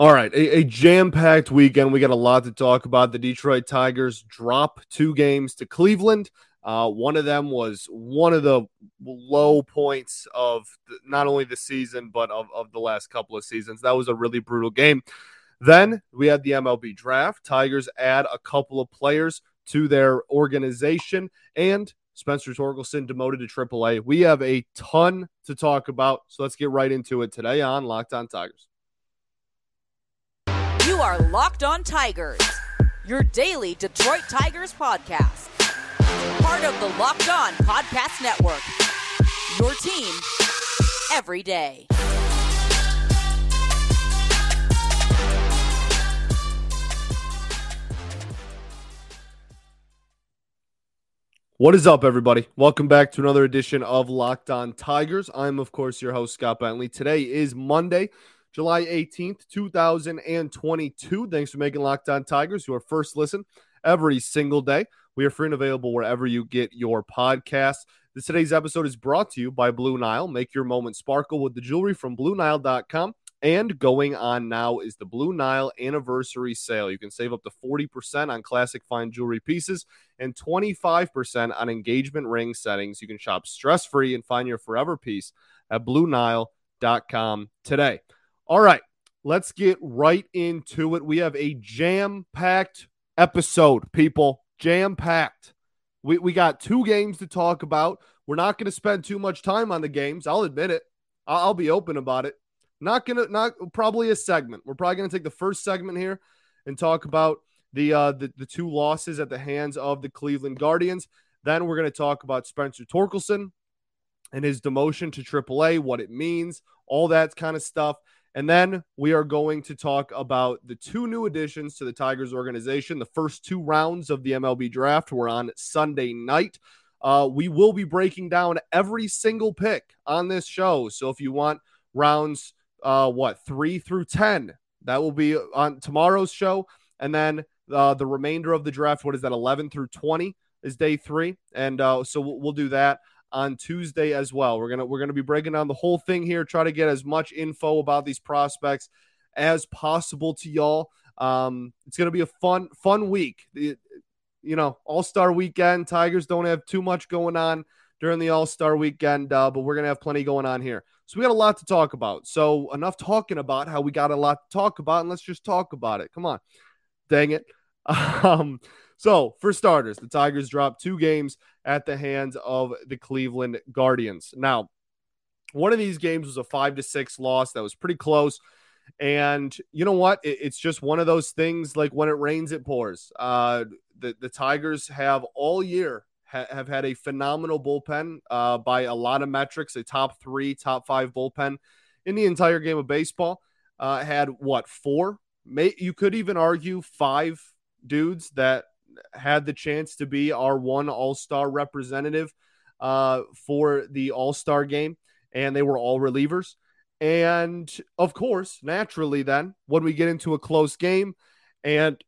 All right, a, a jam packed weekend. We got a lot to talk about. The Detroit Tigers drop two games to Cleveland. Uh, one of them was one of the low points of the, not only the season, but of, of the last couple of seasons. That was a really brutal game. Then we had the MLB draft. Tigers add a couple of players to their organization, and Spencer Torkelson demoted to AAA. We have a ton to talk about, so let's get right into it today on Locked On Tigers. You are Locked On Tigers, your daily Detroit Tigers podcast. Part of the Locked On Podcast Network. Your team every day. What is up, everybody? Welcome back to another edition of Locked On Tigers. I'm, of course, your host, Scott Bentley. Today is Monday, July 18th, 2022. Thanks for making Locked On Tigers your first listen every single day. We are free and available wherever you get your podcasts. This today's episode is brought to you by Blue Nile. Make your moment sparkle with the jewelry from BlueNile.com. And going on now is the Blue Nile anniversary sale. You can save up to 40% on classic fine jewelry pieces and 25% on engagement ring settings. You can shop stress free and find your forever piece at BlueNile.com today. All right, let's get right into it. We have a jam packed episode, people. Jam packed. We, we got two games to talk about. We're not going to spend too much time on the games. I'll admit it. I'll, I'll be open about it. Not gonna not probably a segment. We're probably gonna take the first segment here and talk about the uh the, the two losses at the hands of the Cleveland Guardians. Then we're gonna talk about Spencer Torkelson and his demotion to AAA, what it means, all that kind of stuff. And then we are going to talk about the two new additions to the Tigers organization. The first two rounds of the MLB draft were on Sunday night. Uh, we will be breaking down every single pick on this show. So if you want rounds, uh, what, three through 10, that will be on tomorrow's show. And then uh, the remainder of the draft, what is that, 11 through 20 is day three. And uh, so we'll, we'll do that on Tuesday as well. We're gonna we're gonna be breaking down the whole thing here, try to get as much info about these prospects as possible to y'all. Um, it's gonna be a fun fun week. It, you know, All Star Weekend. Tigers don't have too much going on during the All Star Weekend, uh, but we're gonna have plenty going on here. So we got a lot to talk about. So enough talking about how we got a lot to talk about, and let's just talk about it. Come on, dang it. Um, so, for starters, the Tigers dropped two games at the hands of the Cleveland Guardians. Now, one of these games was a five to six loss that was pretty close. And you know what? It, it's just one of those things like when it rains, it pours. Uh, the, the Tigers have all year ha- have had a phenomenal bullpen uh, by a lot of metrics, a top three, top five bullpen in the entire game of baseball. Uh, had what, four? May, you could even argue five dudes that had the chance to be our one All Star representative uh, for the All Star game, and they were all relievers. And of course, naturally, then when we get into a close game and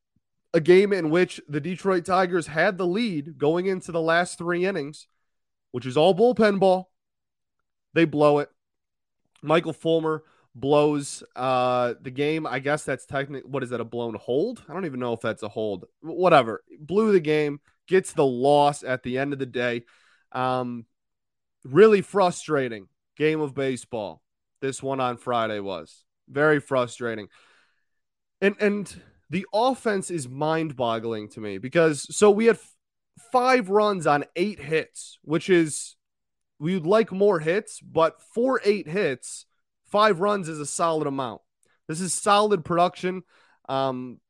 a game in which the Detroit Tigers had the lead going into the last three innings, which is all bullpen ball, they blow it. Michael Fulmer blows uh the game. I guess that's technically what is that a blown hold? I don't even know if that's a hold. Whatever. Blew the game, gets the loss at the end of the day. Um really frustrating game of baseball. This one on Friday was very frustrating. And and the offense is mind-boggling to me because so we had f- five runs on eight hits, which is we'd like more hits, but for eight hits, Five runs is a solid amount. This is solid production. Um,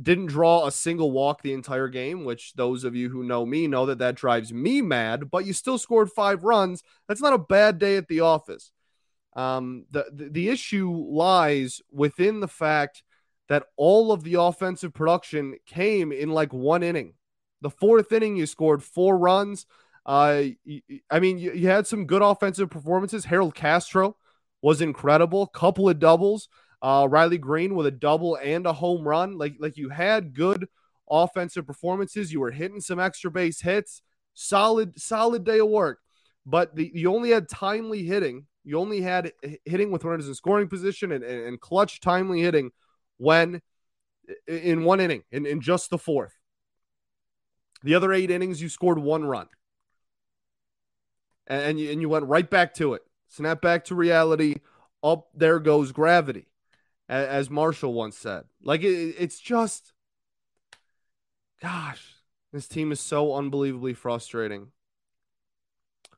didn't draw a single walk the entire game, which those of you who know me know that that drives me mad. But you still scored five runs. That's not a bad day at the office. Um, the, the the issue lies within the fact that all of the offensive production came in like one inning. The fourth inning, you scored four runs. Uh, I mean, you, you had some good offensive performances. Harold Castro was incredible. Couple of doubles. Uh, Riley Greene with a double and a home run. Like like you had good offensive performances. You were hitting some extra base hits. Solid solid day of work. But the, you only had timely hitting. You only had hitting with runners in scoring position and, and, and clutch timely hitting when in one inning, in, in just the fourth. The other eight innings, you scored one run. And, and, you, and you went right back to it. Snap back to reality. Up there goes gravity, as Marshall once said. Like, it, it's just, gosh, this team is so unbelievably frustrating.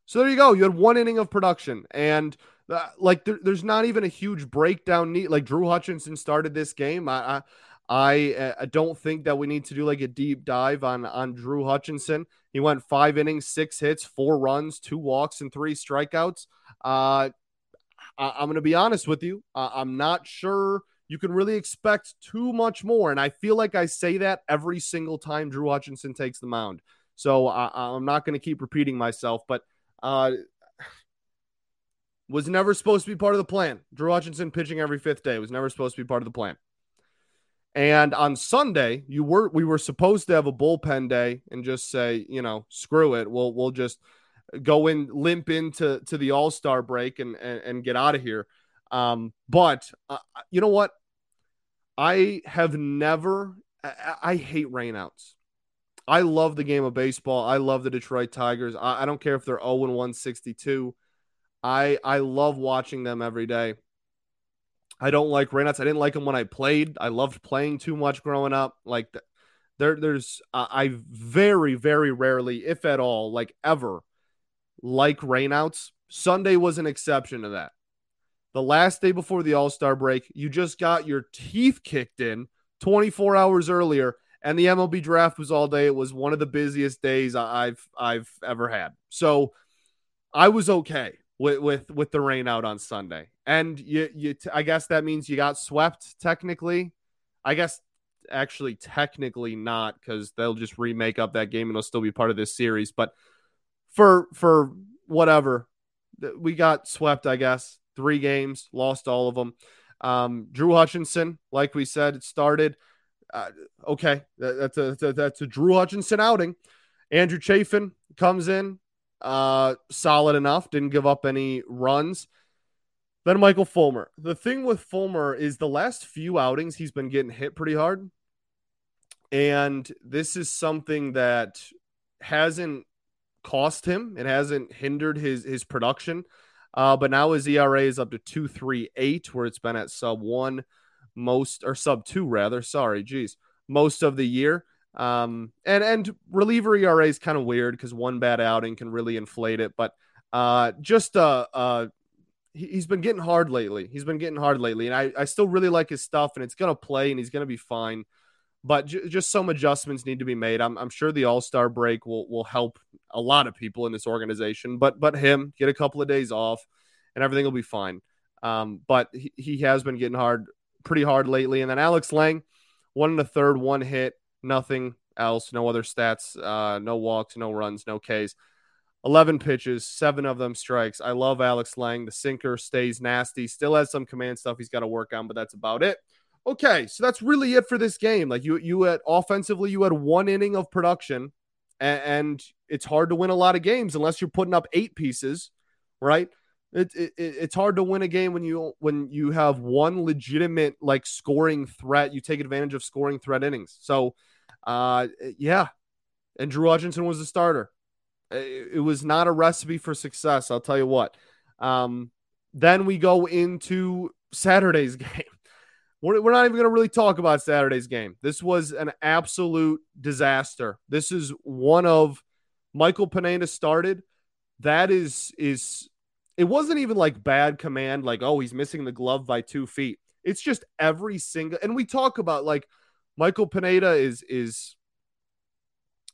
So there you go. You had one inning of production, and uh, like there, there's not even a huge breakdown need. Like Drew Hutchison started this game. I, I I, uh, I don't think that we need to do like a deep dive on on Drew Hutchison. He went five innings, six hits, four runs, two walks, and three strikeouts. Uh, I, am going to be honest with you. I'm not sure you can really expect too much more. And I feel like I say that every single time Drew Hutchison takes the mound. So I, am not going to keep repeating myself, but uh, was never supposed to be part of the plan. Drew Hutchison pitching every fifth day was never supposed to be part of the plan. And on Sunday, you were we were supposed to have a bullpen day and just say, you know, screw it. We'll we'll just go in limp into to the All Star break and, and, and get out of here. Um, but uh, you know what? I have never. I, I, hate rainouts. I love the game of baseball. I love the Detroit Tigers. I, I don't care if they're 0 162. I I love watching them every day. I don't like rainouts. I didn't like them when I played. I loved playing too much growing up. Like there, there's uh, I very, very rarely, if at all, like ever, like rainouts. Sunday was an exception to that. The last day before the All Star break, you just got your teeth kicked in 24 hours earlier, and the MLB draft was all day. It was one of the busiest days I've I've ever had. So I was okay with with with the rain out on Sunday. And you you t- I guess that means you got swept technically. I guess actually technically not cuz they'll just remake up that game and it'll still be part of this series, but for for whatever we got swept, I guess. 3 games, lost all of them. Um, Drew Hutchison, like we said, it started uh, okay, that, that's a, that's a that's a Drew Hutchison outing. Andrew Chafin comes in, uh, solid enough. Didn't give up any runs. Then Michael Fulmer. The thing with Fulmer is the last few outings he's been getting hit pretty hard. And this is something that hasn't cost him. It hasn't hindered his his production. Uh, but now his ERA is up to two three eight, where it's been at sub one most or sub two rather. Sorry, geez, most of the year. Um, and and reliever ERA is kind of weird because one bad outing can really inflate it. But uh, just uh, uh, he, has been getting hard lately. He's been getting hard lately, and I, I still really like his stuff, and it's gonna play, and he's gonna be fine. But j- just some adjustments need to be made. I'm, I'm sure the All Star break will will help a lot of people in this organization, but but him get a couple of days off, and everything will be fine. Um, but he, he has been getting hard, pretty hard lately. And then Alex Lange, one in the third, one hit nothing else, no other stats, uh, no walks, no runs, no Ks. 11 pitches, seven of them strikes. I love Alex Lange. The sinker stays nasty, still has some command stuff he's got to work on, but that's about it. Okay, so that's really it for this game. Like you, you had offensively, you had one inning of production, and, and it's hard to win a lot of games unless you're putting up eight pieces, right? It, it, it's hard to win a game when you when you have one legitimate like scoring threat. You take advantage of scoring threat innings. So uh, yeah, and Drew Hutchison was the starter. It, it was not a recipe for success. I'll tell you what. Um, then we go into Saturday's game. We're, we're not even going to really talk about Saturday's game. This was an absolute disaster. This is one of Michael Pineda started. That is is it wasn't even like bad command, like oh he's missing the glove by two feet. It's just every single, and we talk about like Michael Pineda is is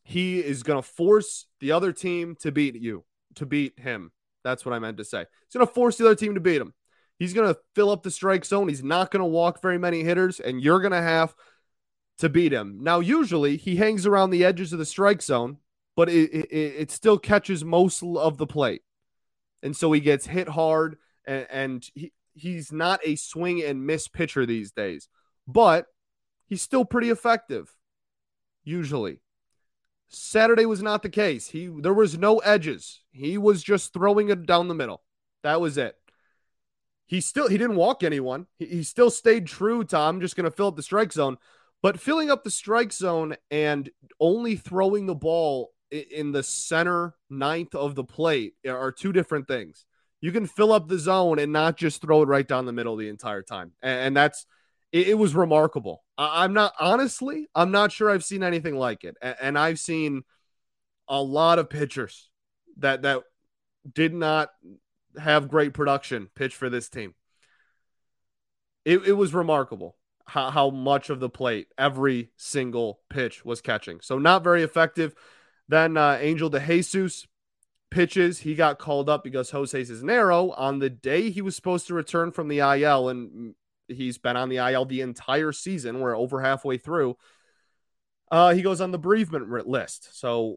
he is going to force the other team to beat you, to beat him. That's what I meant to say. He's going to force the other team to beat him. He's going to fill up the strike zone. He's not going to walk very many hitters, and you're going to have to beat him. Now, usually he hangs around the edges of the strike zone, but it, it, it still catches most of the plate. And so he gets hit hard, and, and he, he's not a swing and miss pitcher these days. But he's still pretty effective, usually. Saturday was not the case. He there was no edges. He was just throwing it down the middle. That was it. He still he didn't walk anyone. He, he still stayed true to I'm just going to fill up the strike zone. But filling up the strike zone and only throwing the ball in the center ninth of the plate are two different things. You can fill up the zone and not just throw it right down the middle the entire time. And that's it, it was remarkable. I'm not honestly, I'm not sure I've seen anything like it. And I've seen a lot of pitchers that that did not have great production pitch for this team. It, it was remarkable how, how much of the plate every single pitch was catching. So not very effective. Then uh, Angel DeJesus pitches. He got called up because Jose Cisnero on the day he was supposed to return from the IL, and he's been on the IL the entire season. We're over halfway through. Uh, he goes on the bereavement list. So,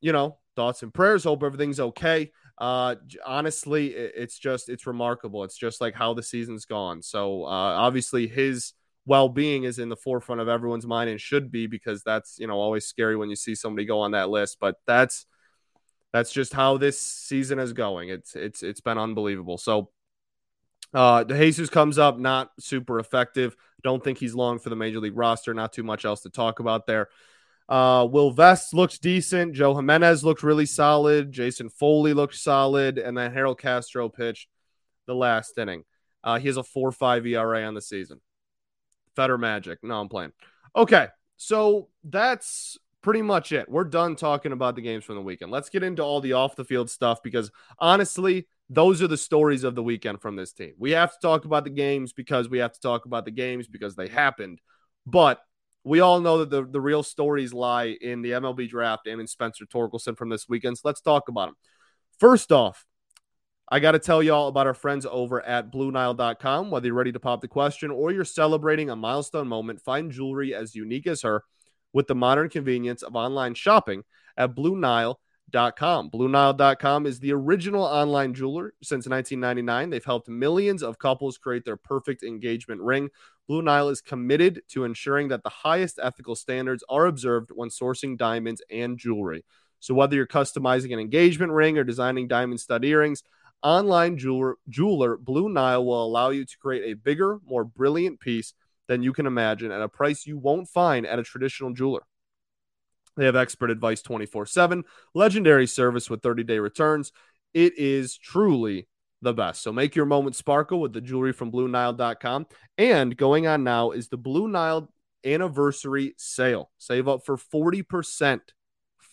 you know, thoughts and prayers. Hope everything's okay. Uh, honestly, it's just it's remarkable. It's just like how the season's gone. So, uh, obviously, his well-being is in the forefront of everyone's mind and should be because that's you know always scary when you see somebody go on that list but that's that's just how this season is going. It's it's it's been unbelievable. So uh jesus comes up not super effective. Don't think he's long for the major league roster. Not too much else to talk about there uh will vest looks decent joe jimenez looked really solid jason foley looked solid and then harold castro pitched the last inning uh, he has a 4-5 ERA on the season. Fetter Magic. No, I'm playing. Okay, so that's pretty much it. We're done talking about the games from the weekend. Let's get into all the off the field stuff because honestly, those are the stories of the weekend from this team. We have to talk about the games because we have to talk about the games because they happened. But we all know that the, the real stories lie in the MLB draft and in Spencer Torkelson from this weekend. So let's talk about them. First off, I got to tell y'all about our friends over at BlueNile.com. Whether you're ready to pop the question or you're celebrating a milestone moment, find jewelry as unique as her with the modern convenience of online shopping at BlueNile.com. BlueNile.com is the original online jeweler since 1999. They've helped millions of couples create their perfect engagement ring. Blue Nile is committed to ensuring that the highest ethical standards are observed when sourcing diamonds and jewelry. So, whether you're customizing an engagement ring or designing diamond stud earrings, online jeweler, jeweler Blue Nile will allow you to create a bigger, more brilliant piece than you can imagine at a price you won't find at a traditional jeweler. They have expert advice 24 7, legendary service with 30 day returns. It is truly the best. So make your moment sparkle with the jewelry from BlueNile.com. And going on now is the Blue Nile anniversary sale. Save up for 40%.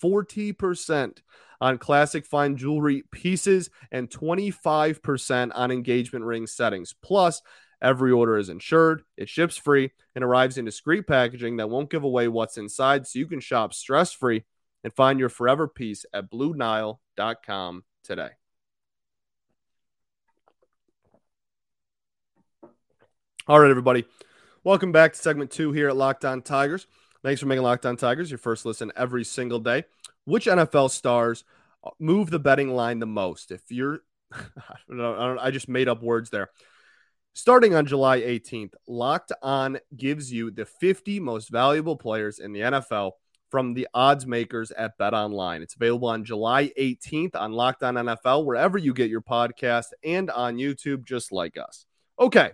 40% on classic fine jewelry pieces and 25% on engagement ring settings. Plus, every order is insured, it ships free, and arrives in discreet packaging that won't give away what's inside so you can shop stress free and find your forever piece at BlueNile.com today. All right, everybody. Welcome back to segment two here at Locked On Tigers. Thanks for making Locked On Tigers your first listen every single day which NFL stars move the betting line the most? If you're, I, know, I just made up words there. Starting on July 18th, Locked On gives you the 50 most valuable players in the NFL from the odds makers at Bet Online. It's available on July 18th on Locked On NFL, wherever you get your podcast, and on YouTube, just like us. Okay.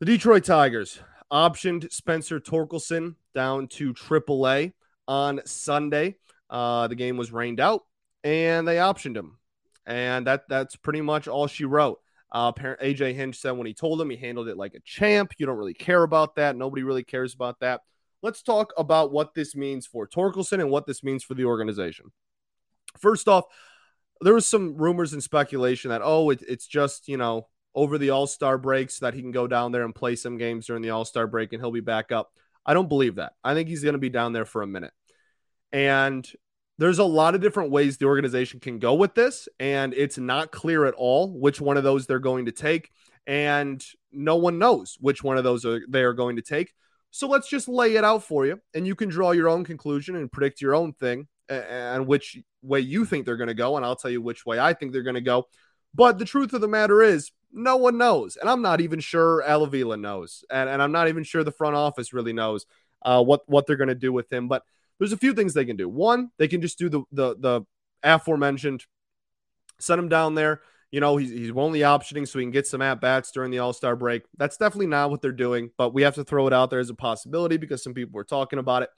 The Detroit Tigers optioned Spencer Torkelson down to AAA on Sunday. Uh, the game was rained out, and they optioned him, and that that's pretty much all she wrote. Uh, AJ Hinch said when he told him he handled it like a champ. You don't really care about that. Nobody really cares about that. Let's talk about what this means for Torkelson and what this means for the organization. First off, there was some rumors and speculation that oh, it, it's just you know over the All Star breaks so that he can go down there and play some games during the All Star break and he'll be back up. I don't believe that. I think he's going to be down there for a minute. And there's a lot of different ways the organization can go with this. And it's not clear at all which one of those they're going to take. And no one knows which one of those are, they are going to take. So let's just lay it out for you. And you can draw your own conclusion and predict your own thing and which way you think they're going to go. And I'll tell you which way I think they're going to go. But the truth of the matter is, no one knows. And I'm not even sure Al Avila knows. And, and I'm not even sure the front office really knows uh, what, what they're going to do with him. But there's a few things they can do. One, they can just do the the the aforementioned, send him down there, you know, he's, he's only optioning so he can get some at bats during the All Star break. That's definitely not what they're doing, but we have to throw it out there as a possibility because some people were talking about it.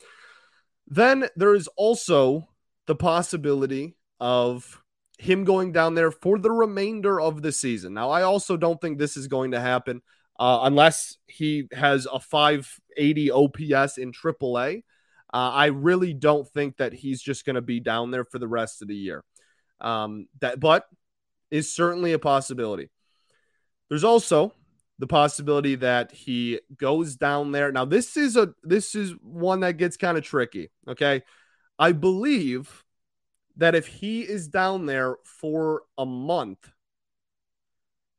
Then there is also the possibility of him going down there for the remainder of the season. Now, I also don't think this is going to happen uh, unless he has a 580 OPS in AAA. Uh, I really don't think that he's just going to be down there for the rest of the year. Um, that, but is certainly a possibility. There's also the possibility that he goes down there. Now, this is a this is one that gets kind of tricky. Okay, I believe that if he is down there for a month,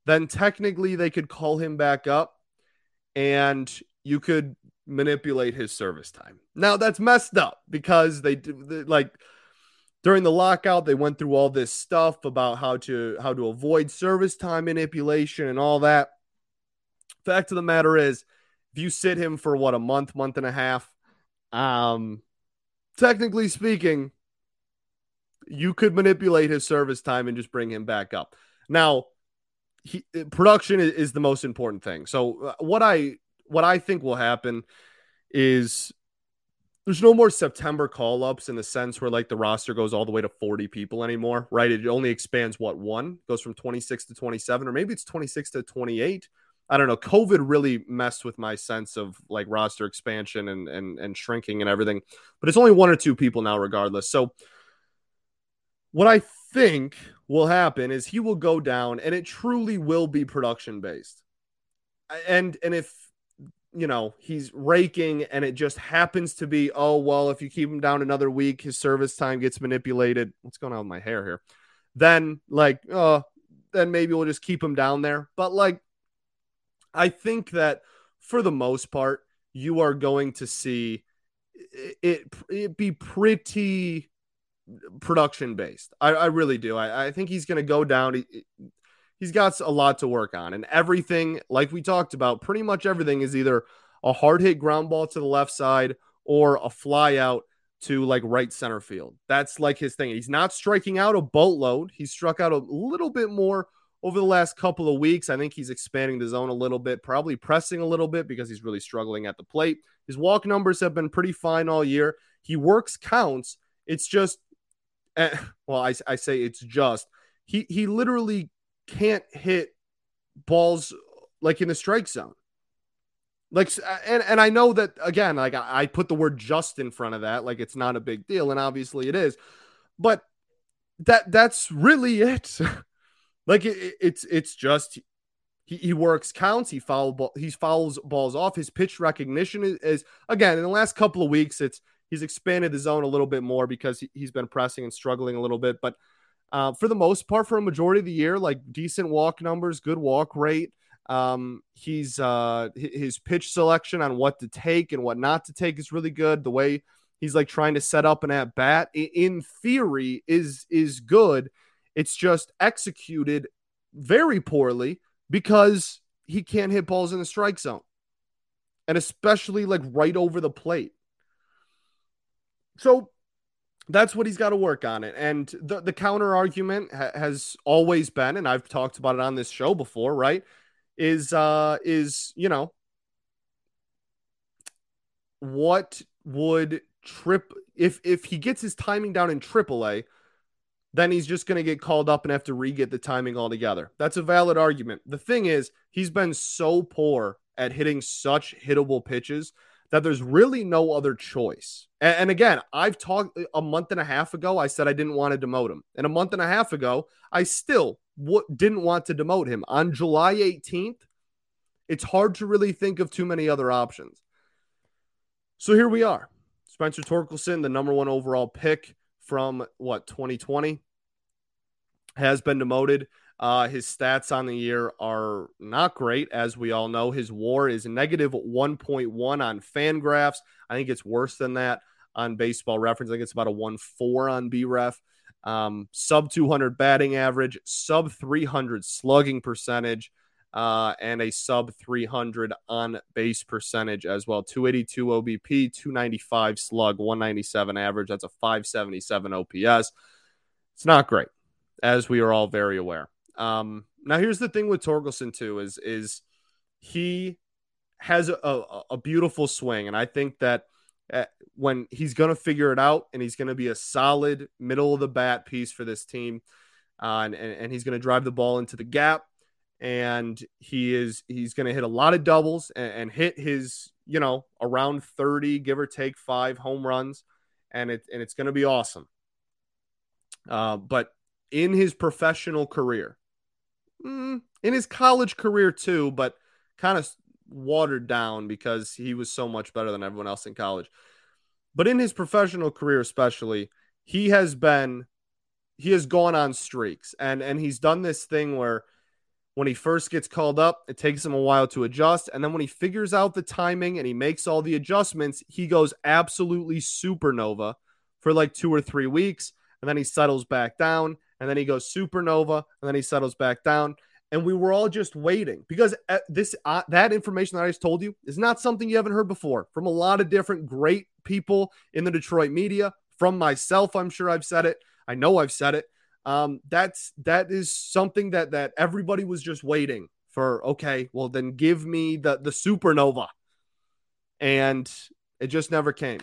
then technically they could call him back up, and you could manipulate his service time. Now that's messed up because they, they like during the lockout they went through all this stuff about how to how to avoid service time manipulation and all that. Fact of the matter is if you sit him for what a month month and a half um technically speaking you could manipulate his service time and just bring him back up. Now he, production is, the most important thing. So uh, what i what i think will happen is there's no more September call ups in the sense where like the roster goes all the way to 40 people anymore, right? It only expands what one goes from 26 to 27, or maybe it's 26 to 28. I don't know. COVID really messed with my sense of like roster expansion and and and shrinking and everything. But it's only one or two people now, regardless. So what I think will happen is he will go down and it truly will be production based. And and if you know, he's raking and it just happens to be, oh, well, if you keep him down another week, his service time gets manipulated. What's going on with my hair here? Then, like, uh, then maybe we'll just keep him down there. But, like, I think that for the most part, you are going to see it, it be pretty production based. I, I really do. I, I think he's going to go down. He, he's got a lot to work on. And everything, like we talked about, pretty much everything is either a hard hit ground ball to the left side or a fly out to like right center field. That's like his thing. He's not striking out a boatload. He struck out a little bit more over the last couple of weeks. I think he's expanding the zone a little bit, probably pressing a little bit because he's really struggling at the plate. His walk numbers have been pretty fine all year. He works counts. It's just, eh, well, I, I say it's just, he, he literally can't hit balls like in the strike zone. Like and and I know that again, like I, I put the word just in front of that, like it's not a big deal, and obviously it is, but that that's really it. like it, it's it's just he, he works counts, he foul ball, he fouls balls off. His pitch recognition is, is again in the last couple of weeks, it's he's expanded the zone a little bit more because he, he's been pressing and struggling a little bit, but uh, for the most part, for a majority of the year, like decent walk numbers, good walk rate. Um, he's uh, his pitch selection on what to take and what not to take is really good. The way he's like trying to set up an at bat, in theory, is is good. It's just executed very poorly because he can't hit balls in the strike zone, and especially like right over the plate. So that's what he's got to work on it. And the, the counter argument ha- has always been, and I've talked about it on this show before, right? Is, uh, is, you know, what would trip if, if he gets his timing down in AAA, then he's just going to get called up and have to re get the timing altogether. That's a valid argument. The thing is, he's been so poor at hitting such hittable pitches that there's really no other choice. And, and, again, I've talked uh, a month and a half ago, I said I didn't want to demote him. And a month and a half ago, I still w- didn't want to demote him. On July 18th, it's hard to really think of too many other options. So here we are. Spencer Torkelson, the number one overall pick from what 2020, has been demoted. Uh, his stats on the year are not great, as we all know. His WAR is negative 1.1 on Fangraphs. I think it's worse than that on Baseball Reference. I think it's about a 1 4 on BREF. Um, sub 200 batting average, sub 300 slugging percentage, uh, and a sub 300 on base percentage as well. 282 OBP, 295 slug, 197 average. That's a 577 OPS. It's not great, as we are all very aware. Um, now here's the thing with Torkelson too is is he has a, a, beautiful swing, and I think that uh, when he's going to figure it out and he's going to be a solid middle of the bat piece for this team, uh, and, and he's going to drive the ball into the gap, and he is he's going to hit a lot of doubles and, and hit his you know around 30 give or take five home runs and it and it's going to be awesome. Uh, but in his professional career mm, in his college career too but kind of watered down because he was so much better than everyone else in college. But in his professional career, especially, he has been he has gone on streaks and and he's done this thing where when he first gets called up, it takes him a while to adjust. And then when he figures out the timing and he makes all the adjustments, he goes absolutely supernova for like two or three weeks. And then he settles back down. And then he goes supernova. And then he settles back down and we were all just waiting because uh, this uh, that information that I just told you is not something you haven't heard before from a lot of different great people in the Detroit media. From myself, I'm sure I've said it. I know I've said it. Um, that's that is something that that everybody was just waiting for. Okay, well then give me the the supernova, and it just never came.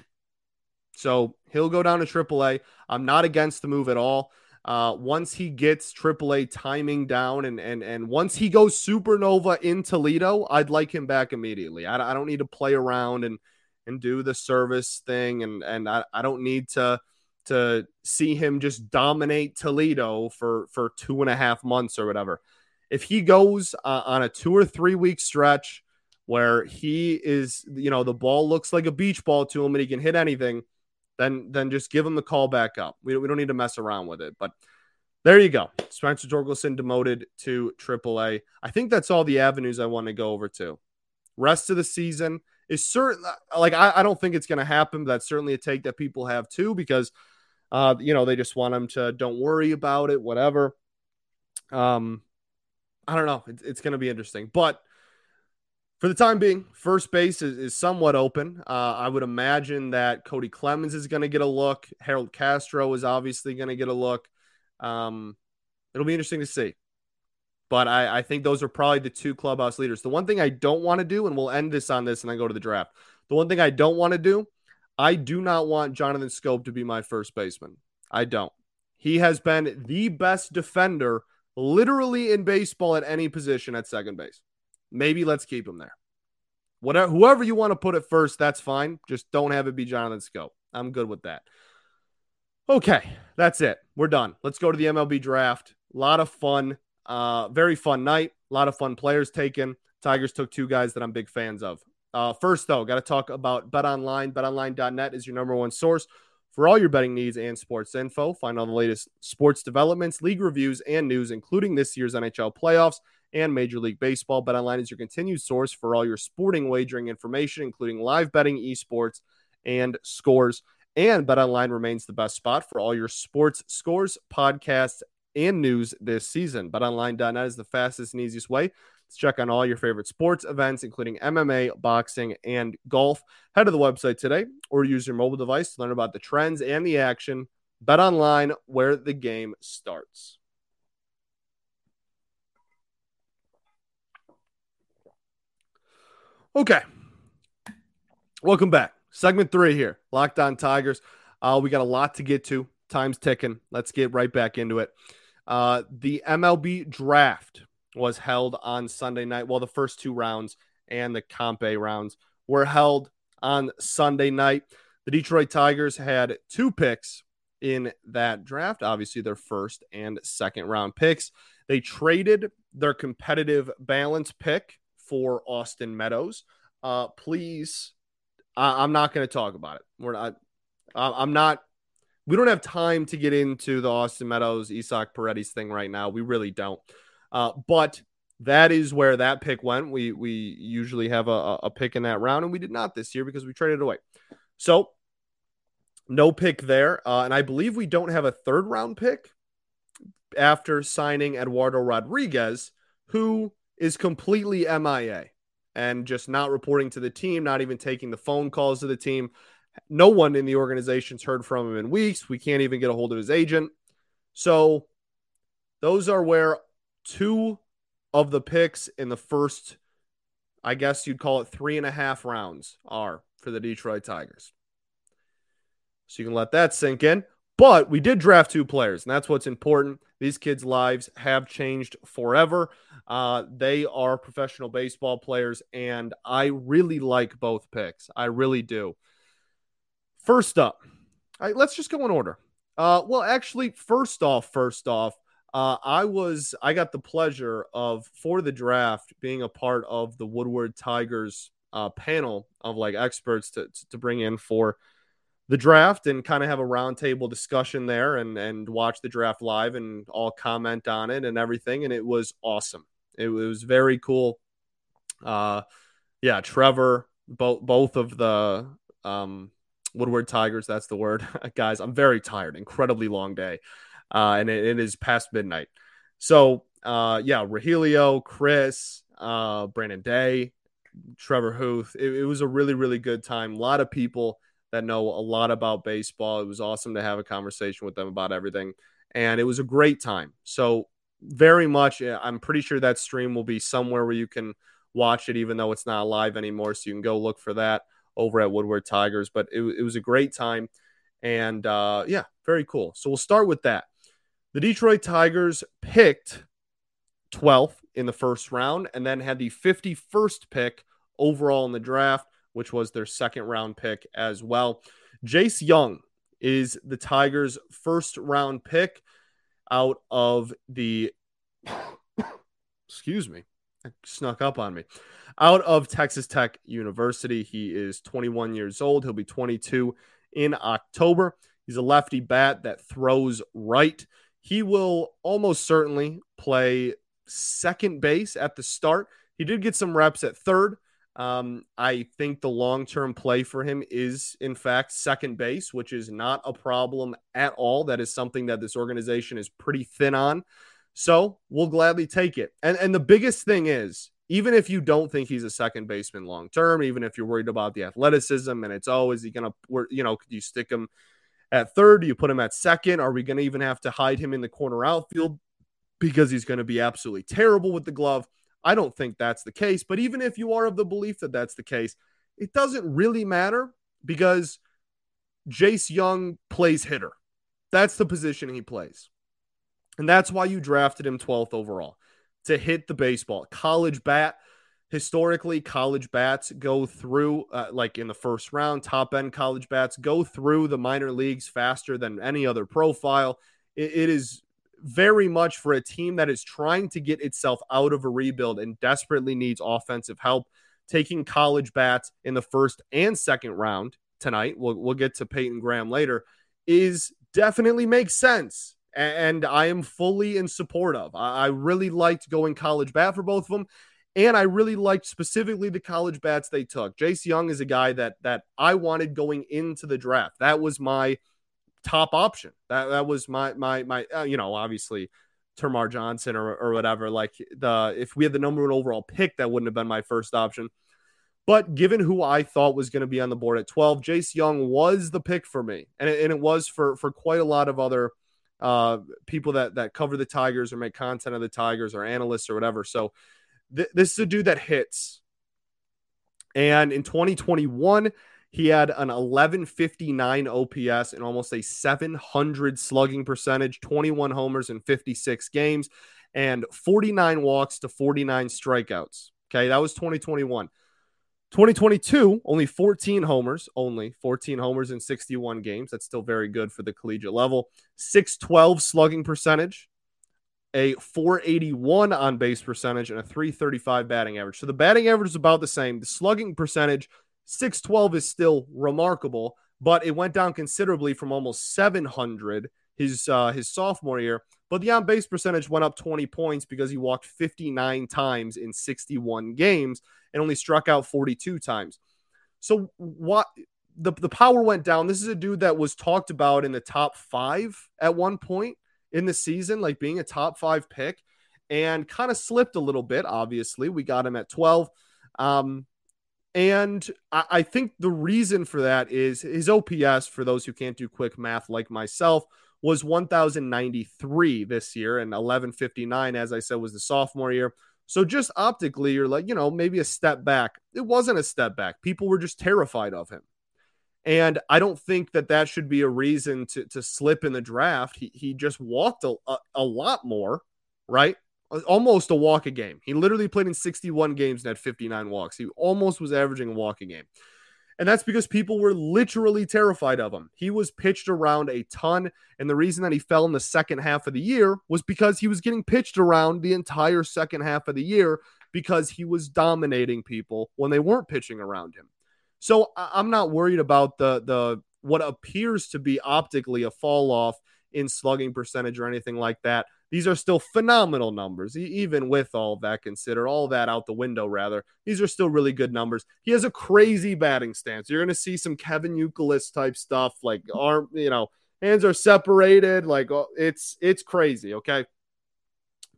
So he'll go down to AAA. I'm not against the move at all. Uh, once he gets AAA timing down and and and once he goes supernova in Toledo, I'd like him back immediately. I, I don't need to play around and and do the service thing, and and I, I don't need to to see him just dominate Toledo for for two and a half months or whatever. If he goes uh, on a two or three week stretch where he is, you know, the ball looks like a beach ball to him and he can hit anything then then just give him the call back up. We, we don't need to mess around with it. But there you go. Spencer Torkelson demoted to AAA. I think that's all the avenues I want to go over to. Rest of the season is certain. Like I, I don't think it's going to happen. But that's certainly a take that people have too because, uh, you know, they just want him to don't worry about it, whatever. Um, I don't know. It's, it's going to be interesting, but for the time being, first base is, is somewhat open. Uh, I would imagine that Cody Clemens is going to get a look. Harold Castro is obviously going to get a look. Um, it'll be interesting to see. But I, I think those are probably the two clubhouse leaders. The one thing I don't want to do, and we'll end this on this and then go to the draft. The one thing I don't want to do, I do not want Jonathan Schoop to be my first baseman. I don't. He has been the best defender literally in baseball at any position at second base maybe let's keep him there. Whatever, whoever you want to put it first, that's fine. Just don't have it be Jonathan Schoop. I'm good with that. Okay, that's it. We're done. Let's go to the MLB draft. A lot of fun, uh, very fun night. A lot of fun players taken. Tigers took two guys that I'm big fans of. Uh, first, though, got to talk about BetOnline. BetOnline.net is your number one source for all your betting needs and sports info. Find all the latest sports developments, league reviews, and news, including this year's NHL playoffs and Major League Baseball. BetOnline is your continued source for all your sporting wagering information, including live betting, esports, and scores. And BetOnline remains the best spot for all your sports scores, podcasts, and news this season. BetOnline.net is the fastest and easiest way to check on all your favorite sports events, including MMA, boxing, and golf. Head to the website today or use your mobile device to learn about the trends and the action. BetOnline, where the game starts. Okay. Welcome back. Segment three here. Locked on Tigers. Uh, we got a lot to get to. Time's ticking. Let's get right back into it. Uh, the MLB draft was held on Sunday night. Well, the first two rounds and the Comp rounds were held on Sunday night. The Detroit Tigers had two picks in that draft, obviously their first and second round picks. They traded their competitive balance pick for Austin Meadows. Uh, please, I, am not going to talk about it. We're not. I, I'm not. We don't have time to get into the Austin Meadows, Isaac Paredes thing right now. We really don't. Uh, but that is where that pick went. We we usually have a, a pick in that round, and we did not this year because we traded away. So no pick there, uh, and I believe we don't have a third round pick after signing Eduardo Rodriguez, who is completely MIA and just not reporting to the team, not even taking the phone calls to the team. No one in the organization's heard from him in weeks. We can't even get a hold of his agent. So those are where two of the picks in the first, I guess you'd call it three and a half rounds, are for the Detroit Tigers. So you can let that sink in. But we did draft two players, and that's what's important. These kids' lives have changed forever. Uh, they are professional baseball players, and I really like both picks. I really do. First up, right, let's just go in order. Uh, well, actually, first off, first off, uh, I was I got the pleasure of for the draft being a part of the Woodward Tigers uh, panel of like experts to to bring in for the draft and kind of have a roundtable discussion there and and watch the draft live and all comment on it and everything and it was awesome. It was very cool. Uh, yeah, Trevor, both both of the um Woodward Tigers. That's the word, guys. I'm very tired. Incredibly long day, uh, and it, it is past midnight. So, uh, yeah, Rogelio, Chris, uh, Brandon Day, Trevor Huth. It, it, was a really, really good time. A lot of people that know a lot about baseball. It was awesome to have a conversation with them about everything, and it was a great time. So, very much, I'm pretty sure that stream will be somewhere where you can watch it, even though it's not live anymore. So you can go look for that over at Woodward Tigers. But it, it was a great time. And uh, yeah, very cool. So we'll start with that. The Detroit Tigers picked 12th in the first round and then had the 51st pick overall in the draft, which was their second round pick as well. Jace Jung is the Tigers' first round pick out of the. Excuse me. snuck up on me out of Texas Tech University. He is 21 years old. He'll be 22 in October. He's a lefty bat that throws right. He will almost certainly play second base at the start. He did get some reps at third. Um, I think the long term play for him is, in fact, second base, which is not a problem at all. That is something that this organization is pretty thin on. So we'll gladly take it. And, and the biggest thing is even if you don't think he's a second baseman long term, even if you're worried about the athleticism and it's oh, is he going to, you know, you stick him at third? Do you put him at second? Are we going to even have to hide him in the corner outfield because he's going to be absolutely terrible with the glove? I don't think that's the case. But even if you are of the belief that that's the case, it doesn't really matter because Jace Jung plays hitter. That's the position he plays. And that's why you drafted him 12th overall to hit the baseball. College bat, historically, college bats go through, uh, like in the first round, top end college bats go through the minor leagues faster than any other profile. it, it is very much for a team that is trying to get itself out of a rebuild and desperately needs offensive help. Taking college bats in the first and second round tonight, we'll, we'll get to Peyton Graham later, is definitely makes sense and I am fully in support of. I really liked going college bat for both of them. And I really liked specifically the college bats they took. Jace Jung is a guy that that I wanted going into the draft. That was my top option. That that was my my my uh, you know obviously Termarr Johnson or or whatever. Like the if we had the number one overall pick, that wouldn't have been my first option. But given who I thought was going to be on the board at 12, Jace Jung was the pick for me. And it, and it was for for quite a lot of other uh, people that that cover the Tigers or make content of the Tigers or analysts or whatever. So th- this is a dude that hits. And in 2021, he had an 1159 OPS and almost a 700 slugging percentage, 21 homers in 56 games, and 49 walks to 49 strikeouts. Okay, that was 2021. 2022, only 14 homers, only 14 homers in 61 games. That's still very good for the collegiate level. 612 slugging percentage, a 481 on base percentage, and a 335 batting average. So the batting average is about the same. The slugging percentage, 612 is still remarkable, but it went down considerably from almost 700 his uh, his sophomore year. But the on base percentage went up 20 points because he walked 59 times in 61 games and only struck out 42 times. So what the, the power went down. This is a dude that was talked about in the top five at one point in the season, like being a top five pick, and kind of slipped a little bit. Obviously, we got him at 12. Um, and I, think the reason for that is his OPS, for those who can't do quick math like myself, was 1093 this year and 1159 as I said was the sophomore year. So just optically you're like, you know, maybe a step back. It wasn't a step back. People were just terrified of him. And I don't think that that should be a reason to, to slip in the draft. He, he just walked a, a, a lot more, right? Almost a walk a game. He literally played in 61 games and had 59 walks. He almost was averaging a walk a game. And that's because people were literally terrified of him. He was pitched around a ton. And the reason that he fell in the second half of the year was because he was getting pitched around the entire second half of the year because he was dominating people when they weren't pitching around him. So I'm not worried about the the what appears to be optically a fall off in slugging percentage or anything like that. These are still phenomenal numbers, even with all that considered, all that out the window, rather. These are still really good numbers. He has a crazy batting stance. You're going to see some Kevin Youkilis type stuff, like arm, you know, hands are separated. Like oh, it's it's crazy. Okay,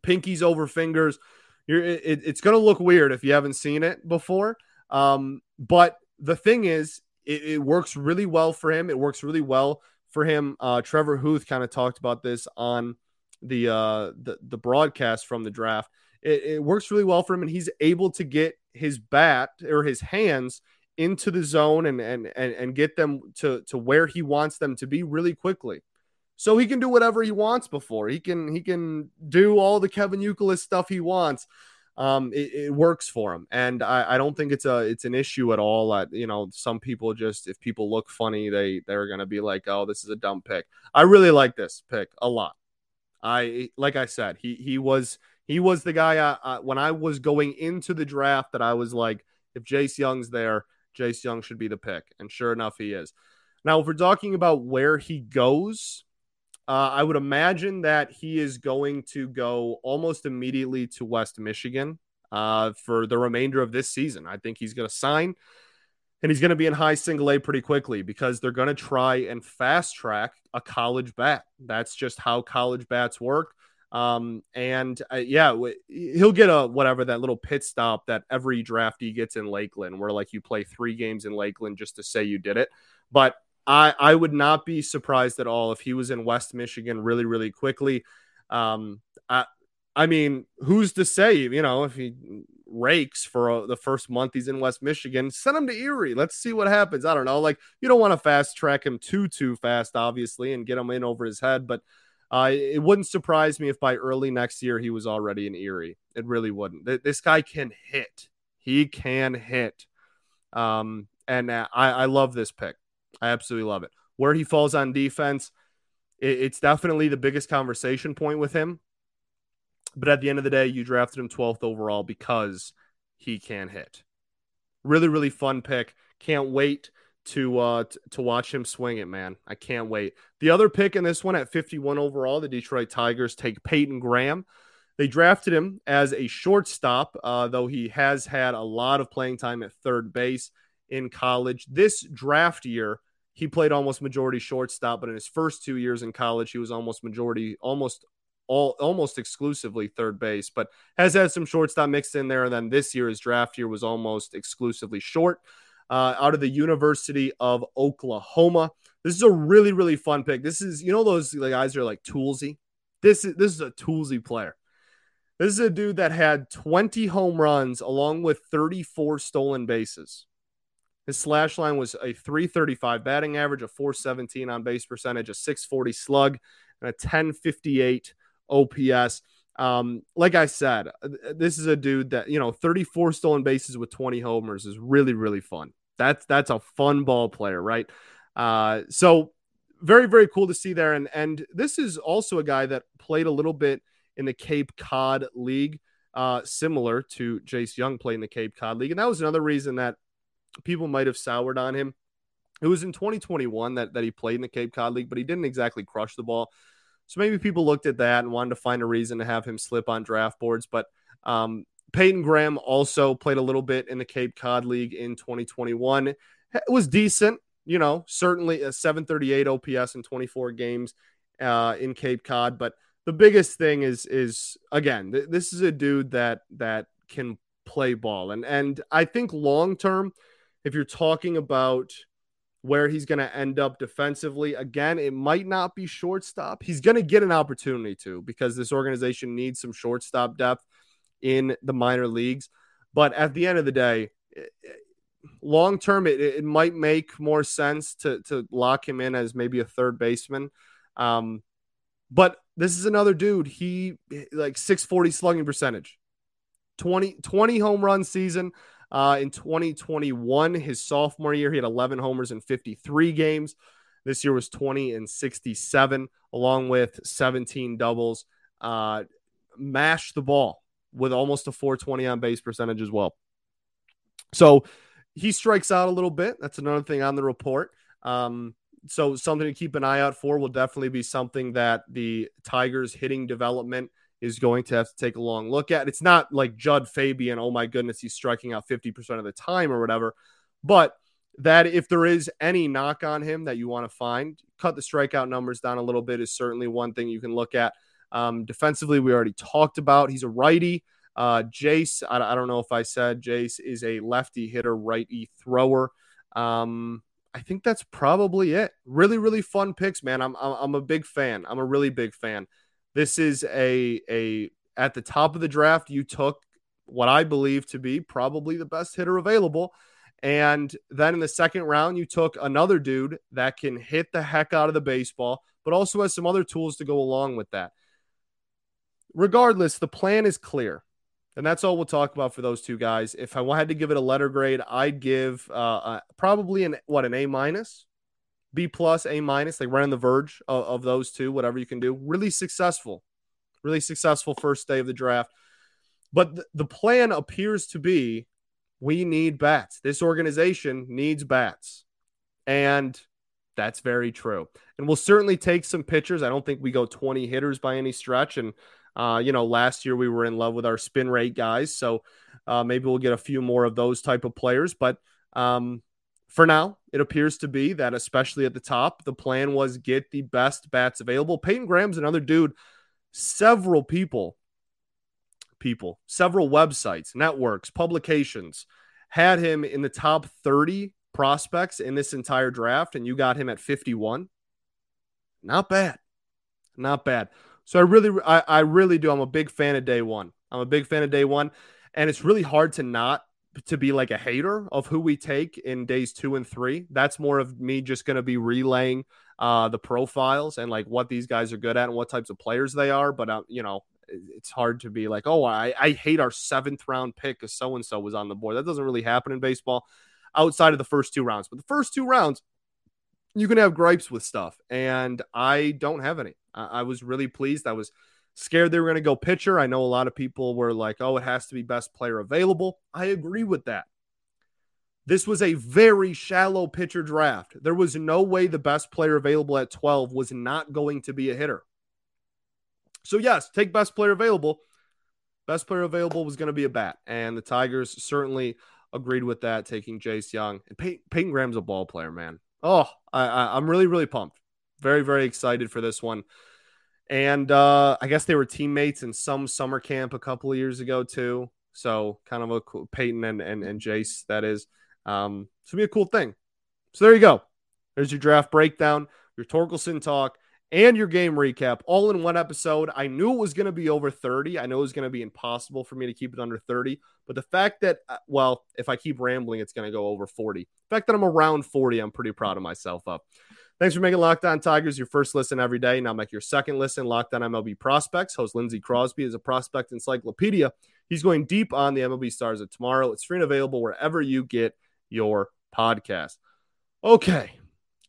pinkies over fingers. You're it, it's going to look weird if you haven't seen it before. Um, but the thing is, it, it, works really well for him. It works really well for him. Uh, Trevor Huth kind of talked about this on the uh, the the broadcast from the draft. It, it works really well for him, and he's able to get his bat or his hands into the zone and and and, and get them to to where he wants them to be really quickly. So he can do whatever he wants before. He can he can do all the Kevin Youkilis stuff he wants um, it, it, works for him, and I, I, don't think it's a it's an issue at all. At you know, some people just if people look funny, they they're gonna be like, oh, this is a dumb pick. I really like this pick a lot. I like I said, he he was he was the guy I, I, when I was going into the draft that I was like, if Jace Jung's there, Jace Jung should be the pick, and sure enough, he is. Now, if we're talking about where he goes, uh, I would imagine that he is going to go almost immediately to West Michigan uh, for the remainder of this season. I think he's going to sign and he's going to be in high single A pretty quickly because they're going to try and fast track a college bat. That's just how college bats work. Um, and uh, yeah, he'll get a whatever that little pit stop that every draftee gets in Lakeland, where like you play three games in Lakeland just to say you did it. But I I would not be surprised at all if he was in West Michigan really really quickly. Um, I I mean, who's to say? You know, if he rakes for uh, the first month he's in West Michigan, send him to Erie. Let's see what happens. I don't know. Like you don't want to fast track him too too fast, obviously, and get him in over his head, but. Uh, it wouldn't surprise me if by early next year he was already in Erie. It really wouldn't. This guy can hit. He can hit. Um, and uh, I, I love this pick. I absolutely love it. Where he falls on defense, it, it's definitely the biggest conversation point with him. But at the end of the day, you drafted him 12th overall because he can hit. Really, really fun pick. Can't wait to uh t- to watch him swing it, man. I can't wait. The other pick in this one at 51 overall, the Detroit Tigers take Peyton Graham. They drafted him as a shortstop, uh, though he has had a lot of playing time at third base in college. This draft year, he played almost majority shortstop, but in his first two years in college, he was almost majority, almost all, almost exclusively third base, but has had some shortstop mixed in there. And then this year, his draft year was almost exclusively short. Uh, out of the University of Oklahoma. This is a really, really fun pick. This is, you know, those guys are like toolsy. This is this is a toolsy player. This is a dude that had 20 home runs along with 34 stolen bases. His slash line was a 335 batting average, a 417 on base percentage, a 640 slug, and a 1058 OPS. Um, like I said, this is a dude that, you know, 34 stolen bases with 20 homers is really, really fun. That's that's a fun ball player, right? Uh, so very, very cool to see there. And and this is also a guy that played a little bit in the Cape Cod League, uh, similar to Jace Jung playing the Cape Cod League. And that was another reason that people might have soured on him. It was in 2021 that, that he played in the Cape Cod League, but he didn't exactly crush the ball. So maybe people looked at that and wanted to find a reason to have him slip on draft boards. But um, Peyton Graham also played a little bit in the Cape Cod League in 2021. It was decent, you know, certainly a 738 OPS in 24 games uh, in Cape Cod. But the biggest thing is, is again, th- this is a dude that that can play ball, and and I think long term if you're talking about where he's going to end up defensively. Again, it might not be shortstop. He's going to get an opportunity to because this organization needs some shortstop depth in the minor leagues. But at the end of the day, long term, it, it might make more sense to, to lock him in as maybe a third baseman. Um, but this is another dude. He like 640 slugging percentage, 20, 20 home run season. Uh, in 2021, his sophomore year, he had 11 homers in 53 games. This year was 20 and 67, along with 17 doubles. Uh, mashed the ball with almost a 420 on base percentage as well. So he strikes out a little bit. That's another thing on the report. Um, so something to keep an eye out for will definitely be something that the Tigers hitting development is going to have to take a long look at. It's not like Jud Fabian, oh my goodness, he's striking out 50% of the time or whatever. But that if there is any knock on him that you want to find, cut the strikeout numbers down a little bit is certainly one thing you can look at. Um, defensively, we already talked about he's a righty. Uh, Jace, I, I, don't know if I said Jace is a lefty hitter, righty thrower. Um, I think that's probably it. Really, really fun picks, man. I'm, I'm, I'm a big fan. I'm a really big fan. This is a a at the top of the draft. You took what I believe to be probably the best hitter available. And then in the second round, you took another dude that can hit the heck out of the baseball, but also has some other tools to go along with that. Regardless, the plan is clear. And that's all we'll talk about for those two guys. If I had to give it a letter grade, I'd give uh, uh, probably an what an A minus. B plus, A minus, like right on the verge of, of those two, whatever you can do. Really successful, really successful first day of the draft. But th- the plan appears to be we need bats. This organization needs bats. And that's very true. And we'll certainly take some pitchers. I don't think we go 20 hitters by any stretch. And, uh, you know, last year we were in love with our spin rate guys. So uh, maybe we'll get a few more of those type of players. But um, for now, it appears to be that, especially at the top, the plan was get the best bats available. Peyton Graham's another dude. Several people, people, several websites, networks, publications had him in the top 30 prospects in this entire draft, and you got him at 51. Not bad. Not bad. So I really, I, I really do. I'm a big fan of day one. I'm a big fan of day one. And it's really hard to not to be like a hater of who we take in days two and three. That's more of me just going to be relaying uh, the profiles and like what these guys are good at and what types of players they are. But, uh, you know, it's hard to be like, oh, I, I hate our seventh round pick because so and so was on the board. That doesn't really happen in baseball outside of the first two rounds. But the first two rounds, you can have gripes with stuff. And I don't have any. I, I was really pleased. I was scared they were going to go pitcher. I know a lot of people were like, oh, it has to be best player available. I agree with that. This was a very shallow pitcher draft. There was no way the best player available at 12 was not going to be a hitter. So, yes, take best player available. Best player available was going to be a bat. And the Tigers certainly agreed with that, taking Jace Jung. And Pey- Peyton Graham's a ball player, man. Oh, I, I, I'm really, really pumped. Very, very excited for this one. And uh, I guess they were teammates in some summer camp a couple of years ago too. So kind of a cool, Peyton and, and and Jace that is. Um, so be a cool thing. So there you go. There's your draft breakdown, your Torkelson talk, and your game recap all in one episode. I knew it was going to be over 30. I know it was going to be impossible for me to keep it under 30. But the fact that, uh, well, if I keep rambling, it's going to go over 40. The fact that I'm around 40, I'm pretty proud of myself up. Thanks for making Locked On Tigers your first listen every day. Now make your second listen Locked On MLB Prospects. Host Lindsey Crosby is a prospect encyclopedia. He's going deep on the MLB stars of tomorrow. It's free and available wherever you get your podcast. Okay,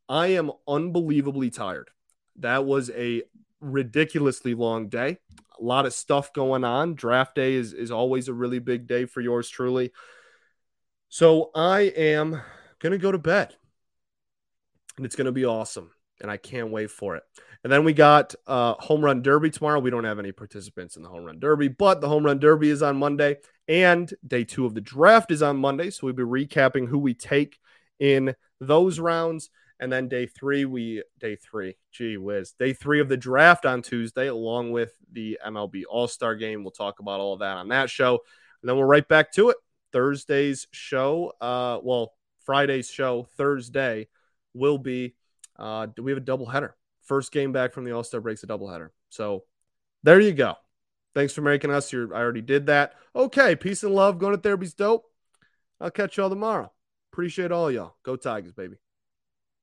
I am unbelievably tired. That was a ridiculously long day. A lot of stuff going on. Draft day is, is always a really big day for yours truly. So I am going to go to bed and it's going to be awesome. And I can't wait for it. And then we got uh, home run derby tomorrow. We don't have any participants in the home run derby, but the home run derby is on Monday, and day two of the draft is on Monday. So we'll be recapping who we take in those rounds. And then day three, we day three, gee whiz, day three of the draft on Tuesday, along with the MLB All Star game. We'll talk about all of that on that show. And then we're right back to it. Thursday's show, uh, well, Friday's show, Thursday will be uh, we have a doubleheader. First game back from the All Star breaks a doubleheader. So there you go. Thanks for making us your. I already did that. Okay, peace and love. Going to therapy's dope. I'll catch y'all tomorrow. Appreciate all y'all. Go Tigers, baby.